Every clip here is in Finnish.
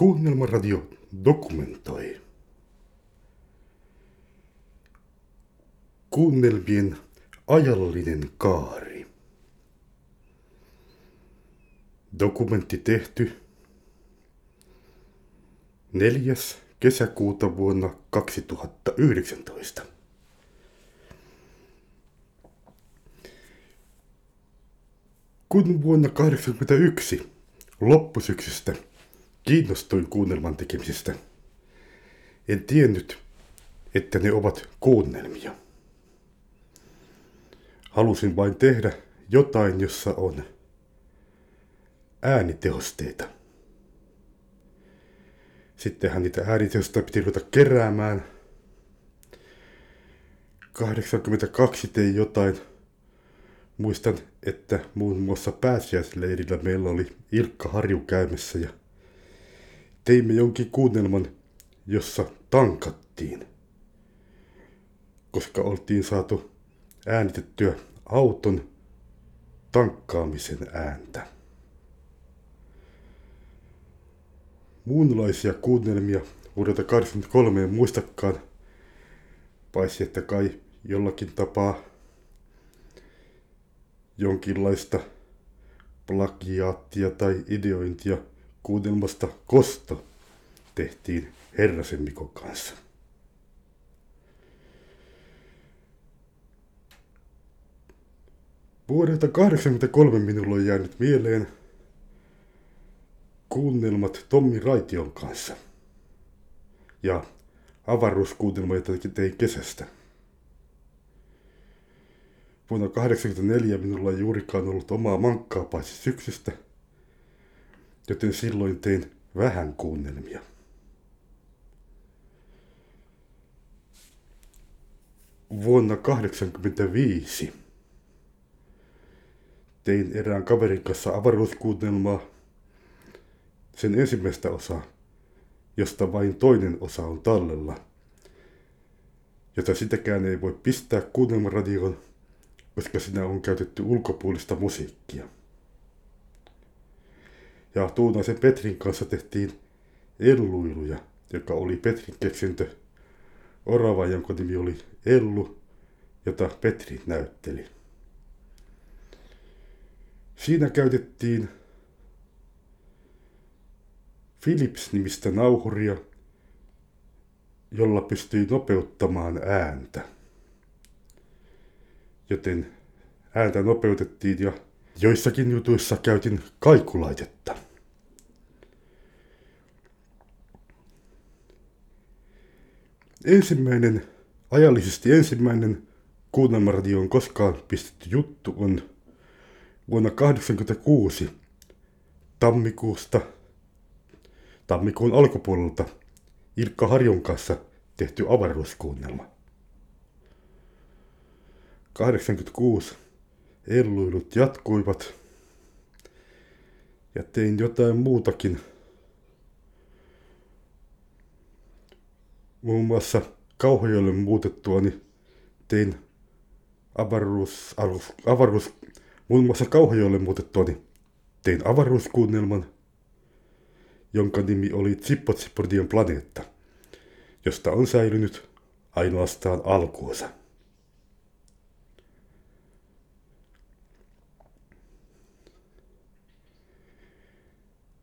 Kuunnelmaradio dokumentoi. Kuunnelmien ajallinen kaari. Dokumentti tehty 4. kesäkuuta vuonna 2019. Kun vuonna 1981 loppusyksystä kiinnostuin kuunnelman tekemisestä, en tiennyt, että ne ovat kuunnelmia. Halusin vain tehdä jotain, jossa on äänitehosteita. Sittenhän niitä äänitehosteita piti ruveta keräämään. 82 tein jotain. Muistan, että muun muassa pääsiäisleirillä meillä oli Ilkka Harju käymässä ja teimme jonkin kuunnelman, jossa tankattiin. Koska oltiin saatu äänitettyä auton tankkaamisen ääntä. Muunlaisia kuunnelmia vuodelta 83 en muistakaan, paitsi että kai jollakin tapaa jonkinlaista plagiaattia tai ideointia kuunnelmasta Kosto tehtiin Herrasen Mikon kanssa. Vuodelta 83 minulla on jäänyt mieleen kuunnelmat Tommi Raition kanssa ja avaruuskuunnelma, jota tein kesästä. Vuonna 1984 minulla ei juurikaan ollut omaa mankkaa paitsi syksystä, joten silloin tein vähän kuunnelmia. Vuonna 1985 tein erään kaverin kanssa avaruuskuunnelmaa, sen ensimmäistä osaa, josta vain toinen osa on tallella, jota sitäkään ei voi pistää kuunnelmaradioon, koska siinä on käytetty ulkopuolista musiikkia. Ja Tuunaisen Petrin kanssa tehtiin Elluiluja, joka oli Petrin keksintö, orava, jonka nimi oli Ellu, jota Petri näytteli. Siinä käytettiin Philips-nimistä nauhuria, jolla pystyi nopeuttamaan ääntä. Joten ääntä nopeutettiin ja joissakin jutuissa käytin kaikulaitetta. Ensimmäinen, ajallisesti ensimmäinen kuunnelmaradioon koskaan pistetty juttu on vuonna 1986 tammikuusta, tammikuun alkupuolelta Ilkka Harjon kanssa tehty avaruuskuunnelma. 86 elluilut jatkuivat ja tein jotain muutakin. Muun muassa Kauhajoelle muutettuani tein avaruus, avaruus, avaruus, muun muassa Kauhajoelle muutettuani tein avaruuskuunnelman, jonka nimi oli Tsippotsipordion planeetta, josta on säilynyt ainoastaan alkuosa.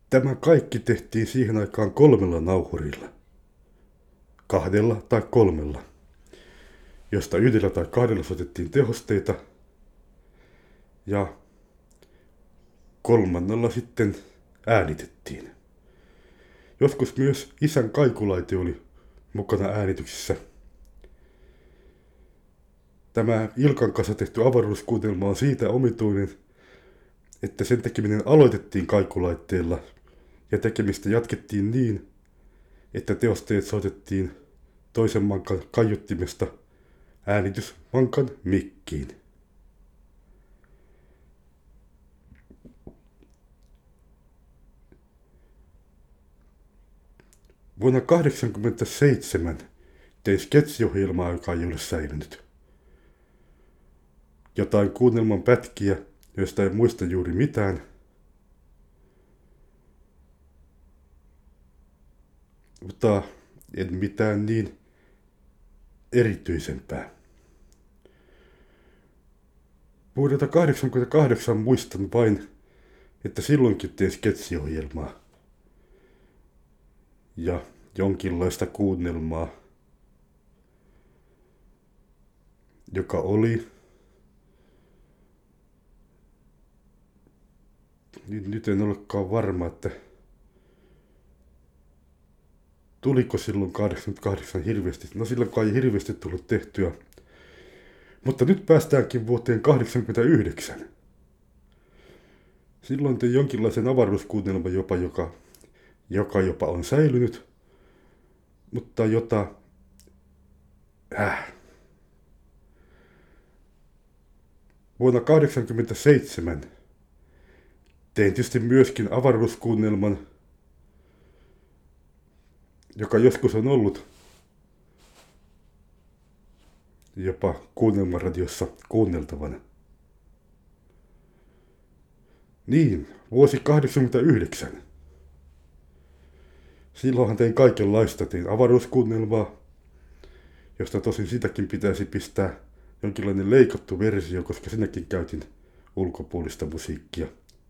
Tämä kaikki tehtiin siihen aikaan kolmella nauhurilla. Kahdella tai kolmella, josta yhdellä tai kahdella soitettiin tehosteita ja kolmannella sitten äänitettiin. Joskus myös isän kaikulaite oli mukana äänityksissä. Tämä Ilkan kanssa tehty avaruuskuutelma on siitä omituinen, että sen tekeminen aloitettiin kaikulaitteella – ja tekemistä jatkettiin niin, että teosteet soitettiin toisen mankan kaiuttimesta äänitysmankan mikkiin. Vuonna 1987 tein sketsiohjelmaa, joka ei ole säilynyt. Jotain kuunnelman pätkiä, joista en muista juuri mitään – mutta en mitään niin erityisempää. Vuodelta 88 muistan vain, että silloinkin tein sketsiohjelmaa ja jonkinlaista kuunnelmaa, joka oli nyt, nyt en olekaan varma, että tuliko silloin 88 hirveästi. No silloin kai hirveästi tullut tehtyä. Mutta nyt päästäänkin vuoteen 89. Silloin tein jonkinlaisen avaruuskuunnelman jopa, joka, joka jopa on säilynyt, mutta jota... Äh. Vuonna 1987 tein tietysti myöskin avaruuskuunnelman, joka joskus on ollut jopa kuunnelmaradiossa kuunneltavana. Niin, vuosi 89. Silloinhan tein kaikenlaista. Tein avaruuskuunnelmaa, josta tosin sitäkin pitäisi pistää jonkinlainen leikattu versio, koska sinäkin käytin ulkopuolista musiikkia,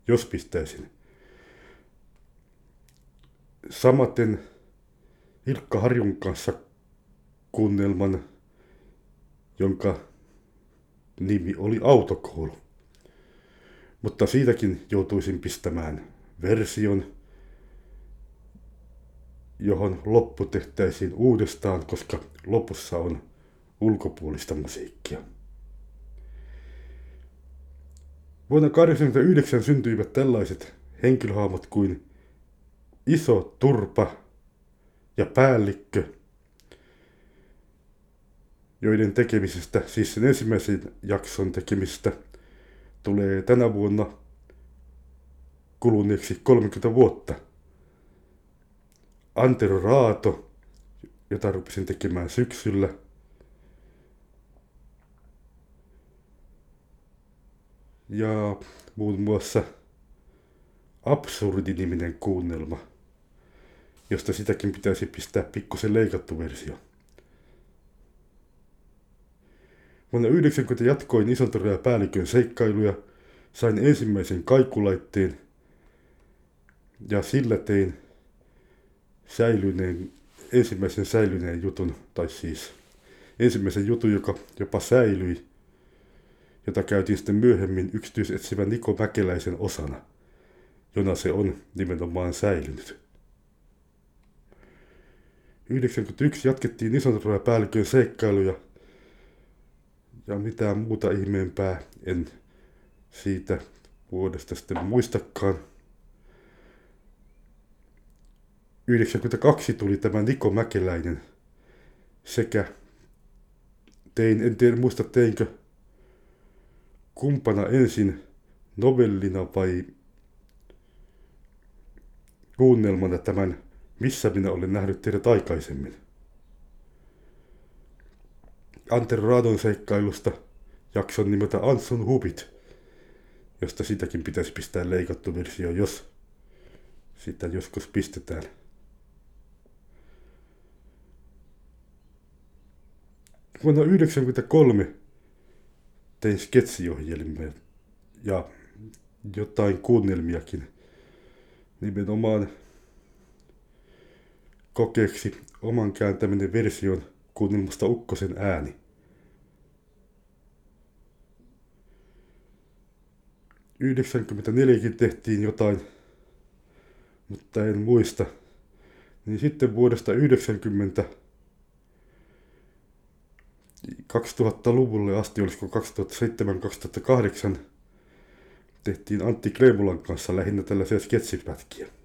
jos pistäisin. Samaten Ilkka Harjun kanssa kuunnelman, jonka nimi oli Autokoulu. Mutta siitäkin joutuisin pistämään version, johon loppu tehtäisiin uudestaan, koska lopussa on ulkopuolista musiikkia. Vuonna 1989 syntyivät tällaiset henkilöhahmot kuin Iso Turpa ja Päällikkö, joiden tekemisestä, siis sen ensimmäisen jakson tekemistä, tulee tänä vuonna kuluneeksi 30 vuotta. Antero Raato, jota rupesin tekemään syksyllä – ja muun muassa Absurdi-niminen kuunnelma, josta sitäkin pitäisi pistää pikkusen leikattu versio. Vuonna 90 jatkoin Isontorilla päällikön seikkailuja, sain ensimmäisen kaikulaitteen ja sillä tein säilyneen, ensimmäisen säilyneen jutun, tai siis ensimmäisen jutun, joka jopa säilyi jota käytiin sitten myöhemmin yksityisetsivä Niko Mäkeläisen osana, jona se on nimenomaan säilynyt. 91 jatkettiin Isontroja päällikön seikkailuja, ja mitään muuta ihmeempää en siitä vuodesta sitten muistakaan. 92 tuli tämä Niko Mäkeläinen sekä tein, en tiedä muista teinkö kumpana ensin novellina vai kuunnelmana tämän Missä minä olen nähnyt teidät aikaisemmin. Antero Raadon seikkailusta jakson nimeltä Anson Hubit, josta sitäkin pitäisi pistää leikattu versio, jos sitä joskus pistetään. Vuonna 1993 tein sketsiohjelmia ja jotain kuunnelmiakin nimenomaan kokeeksi oman kääntäminen version kuunnelmasta Ukkosen ääni. Yhdeksänkymmentäneljäkin tehtiin jotain, mutta en muista. Niin sitten vuodesta 90 2000-luvulle asti, olisiko 2007-2008, tehtiin Antti Kreemulan kanssa lähinnä tällaisia sketsipätkiä.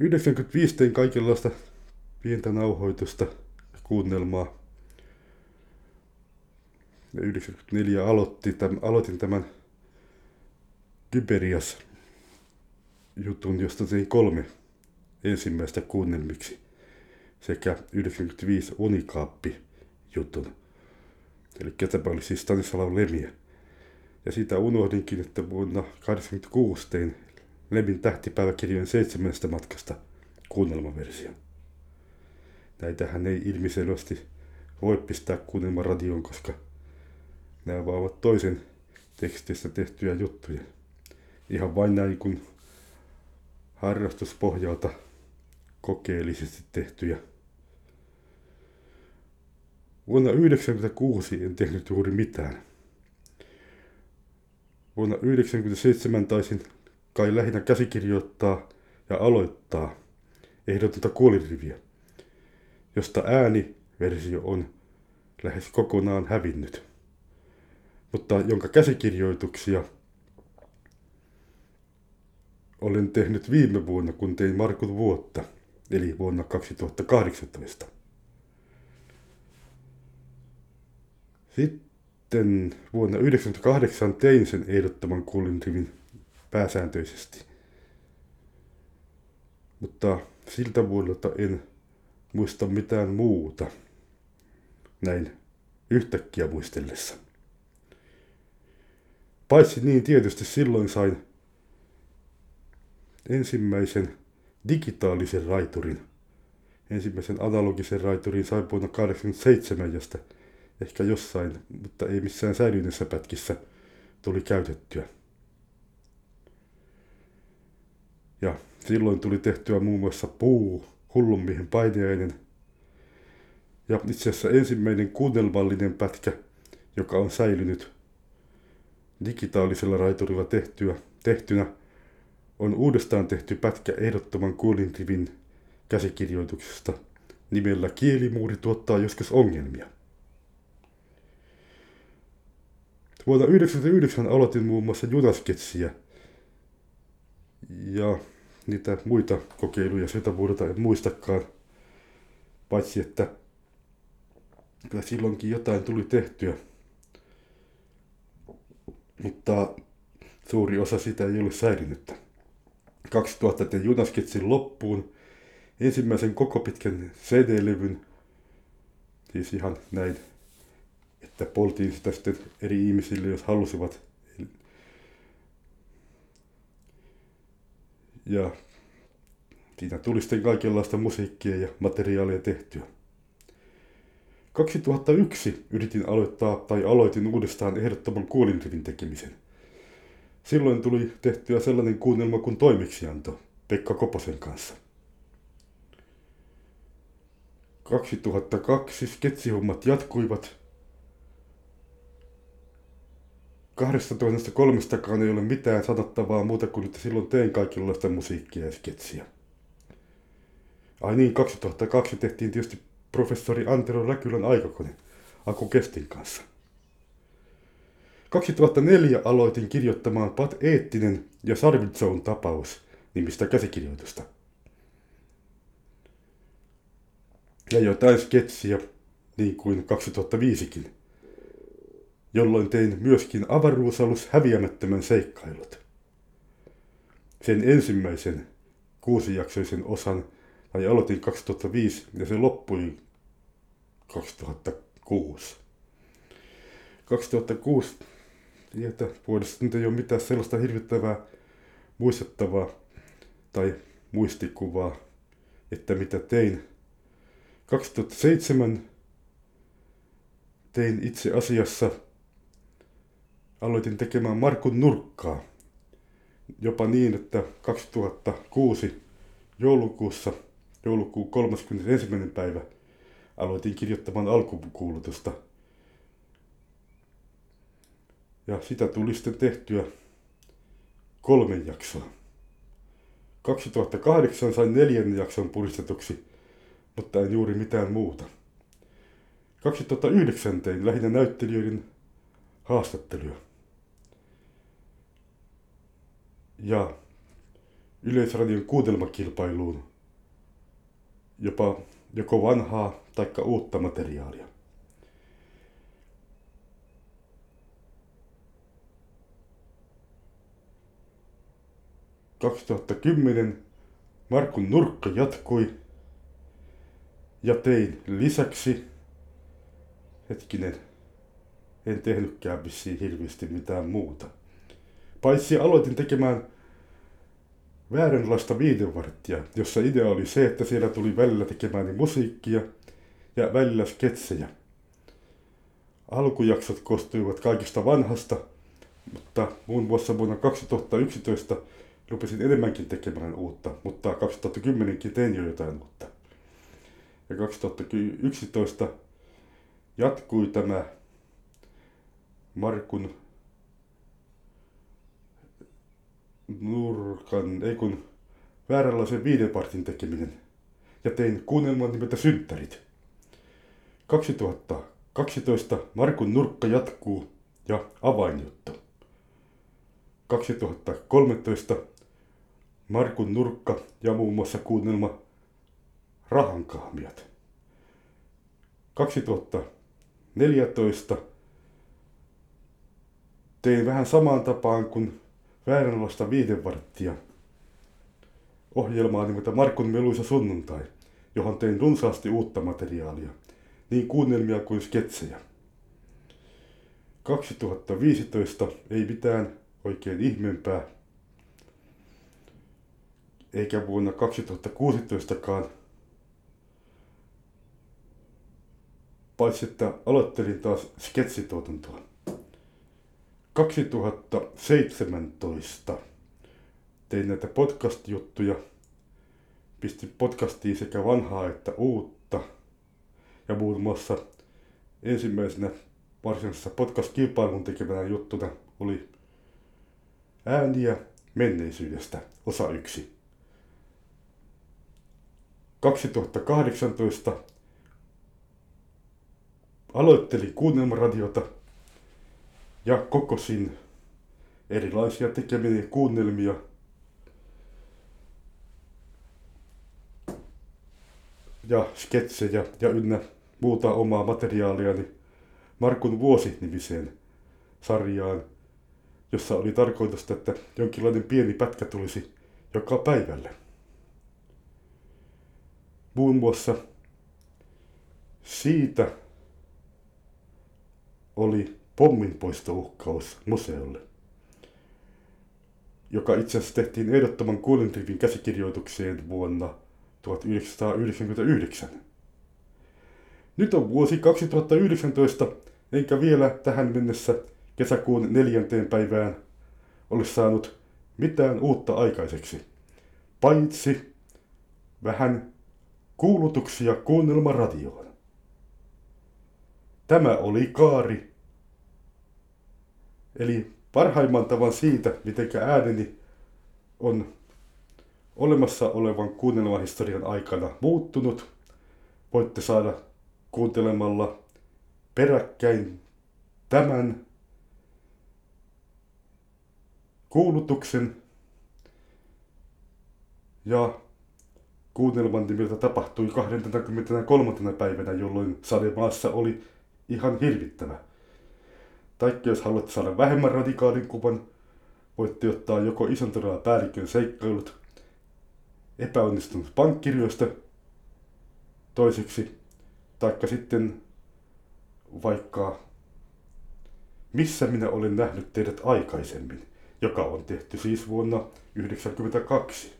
95 tein kaikenlaista pientä nauhoitusta kuunnelmaa. Ja 94 aloitti, tämän, aloitin tämän Tiberias jutun, josta tein kolme ensimmäistä kuunnelmiksi sekä 95 Unikaappi jutun. Eli tämä oli siis Stanislav Lemie. Ja siitä unohdinkin, että vuonna 1986 tein Lemin tähtipäiväkirjojen seitsemännestä matkasta kuunnelmaversio. Näitähän ei ilmiselvästi voi pistää kuunnelma radioon, koska nämä vaan ovat toisen tekstistä tehtyjä juttuja. Ihan vain näin kuin harrastuspohjalta kokeellisesti tehtyjä. Vuonna 1996 en tehnyt juuri mitään. Vuonna 1997 taisin kai lähinnä käsikirjoittaa ja aloittaa ehdotonta kuoliriviä, josta ääniversio on lähes kokonaan hävinnyt, mutta jonka käsikirjoituksia olen tehnyt viime vuonna, kun tein Markut vuotta, eli vuonna 2018. Sitten vuonna 1998 tein sen ehdottoman kuolinrivin pääsääntöisesti. Mutta siltä vuodelta en muista mitään muuta näin yhtäkkiä muistellessa. Paitsi niin tietysti silloin sain ensimmäisen digitaalisen raiturin. Ensimmäisen analogisen raiturin sain vuonna 1987, josta ehkä jossain, mutta ei missään säilyneissä pätkissä tuli käytettyä. Ja silloin tuli tehtyä muun muassa puu, hullun miehen painiainen. Ja itse asiassa ensimmäinen kuunnelmallinen pätkä, joka on säilynyt digitaalisella raiturilla tehtyä, tehtynä, on uudestaan tehty pätkä ehdottoman kuulintivin käsikirjoituksesta nimellä Kielimuuri tuottaa joskus ongelmia. Vuonna 1999 aloitin muun muassa junasketsiä ja niitä muita kokeiluja sitä vuodelta en muistakaan. Paitsi että kyllä silloinkin jotain tuli tehtyä. Mutta suuri osa sitä ei ole säilynyttä. 2000 tein Junasketsin loppuun ensimmäisen koko pitkän CD-levyn, siis ihan näin, että poltiin sitä sitten eri ihmisille, jos halusivat. Ja siinä tuli sitten kaikenlaista musiikkia ja materiaalia tehtyä. 2001 yritin aloittaa tai aloitin uudestaan ehdottoman kuolinrivin tekemisen. Silloin tuli tehtyä sellainen kuunnelma kuin toimeksianto Pekka Koposen kanssa. 2002 sketsihommat jatkuivat 12 kolmestakaan ei ole mitään sanottavaa muuta kuin, että silloin tein kaikenlaista musiikkia ja sketsiä. Ai niin, 2002 tehtiin tietysti professori Antero Räkylän aikakone Aku Kestin kanssa. 2004 aloitin kirjoittamaan Pat Eettinen ja Sarvitsoun tapaus nimistä käsikirjoitusta. Ja jotain sketsiä, niin kuin 2005kin jolloin tein myöskin avaruusalus häviämättömän seikkailut. Sen ensimmäisen kuusijaksoisen osan tai aloitin 2005 ja se loppui 2006. 2006 että vuodesta nyt ei ole mitään sellaista hirvittävää muistettavaa tai muistikuvaa, että mitä tein. 2007 tein itse asiassa aloitin tekemään Markun nurkkaa. Jopa niin, että 2006 joulukuussa, joulukuun 31. päivä, aloitin kirjoittamaan alkukuulutusta. Ja sitä tuli sitten tehtyä kolme jaksoa. 2008 sain neljännen jakson puristetuksi, mutta en juuri mitään muuta. 2009 tein lähinnä näyttelijöiden haastatteluja. ja Yleisradion kuutelmakilpailuun jopa joko vanhaa tai uutta materiaalia. kymmenen Markun nurkka jatkui ja tein lisäksi, hetkinen, en tehnytkään vissiin hirveästi mitään muuta. Paitsi aloitin tekemään vääränlaista viidevarttia, jossa idea oli se, että siellä tuli välillä tekemään musiikkia ja välillä sketsejä. Alkujaksot koostuivat kaikista vanhasta, mutta muun muassa vuonna 2011 rupesin enemmänkin tekemään uutta, mutta 2010kin tein jo jotain uutta. Ja 2011 jatkui tämä Markun nurkan, ei kun vääränlaisen viidenpartin tekeminen. Ja tein kuunnelman nimeltä Synttärit. 2012 Markun nurkka jatkuu ja avainjuttu. 2013 Markun nurkka ja muun muassa kuunnelma Rahankaamiat. 2014 tein vähän samaan tapaan kuin vääränlaista viidenvarttia ohjelmaa nimeltä Markun Meluisa sunnuntai, johon tein runsaasti uutta materiaalia, niin kuunnelmia kuin sketsejä. 2015 ei mitään oikein ihmeempää, eikä vuonna 2016kaan, paitsi että aloittelin taas sketsituotantoa. 2017 tein näitä podcast-juttuja, pistin podcastiin sekä vanhaa että uutta. Ja muun muassa ensimmäisenä varsinaisessa podcast-kilpailun tekemänä juttuna oli ääniä menneisyydestä, osa yksi. 2018 aloittelin kuunnelmaradiota ja kokosin erilaisia tekemiä kuunnelmia ja sketsejä ja ynnä muuta omaa materiaaliani Markun vuosi-nimiseen sarjaan, jossa oli tarkoitus, että jonkinlainen pieni pätkä tulisi joka päivälle. Muun muassa siitä oli pomminpoistouhkaus museolle, joka itse asiassa tehtiin ehdottoman kuulintrivin käsikirjoitukseen vuonna 1999. Nyt on vuosi 2019, enkä vielä tähän mennessä kesäkuun neljänteen päivään ole saanut mitään uutta aikaiseksi, paitsi vähän kuulutuksia kuunnelmaradioon. Tämä oli Kaari Eli parhaimman tavan siitä, miten ääneni on olemassa olevan kuunnelmahistorian aikana muuttunut, voitte saada kuuntelemalla peräkkäin tämän kuulutuksen ja kuunnelman nimeltä tapahtui 23. päivänä, jolloin sademaassa oli ihan hirvittävä. Tai jos haluat saada vähemmän radikaalin kuvan, voitte ottaa joko isontoraa päällikön seikkailut, epäonnistunut pankkirjoista toiseksi, taikka sitten vaikka missä minä olen nähnyt teidät aikaisemmin, joka on tehty siis vuonna 1992.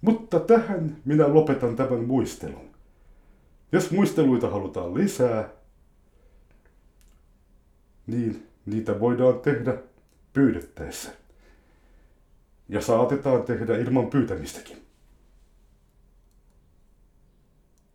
Mutta tähän minä lopetan tämän muistelun. Jos muisteluita halutaan lisää, niin niitä voidaan tehdä pyydettäessä. Ja saatetaan tehdä ilman pyytämistäkin.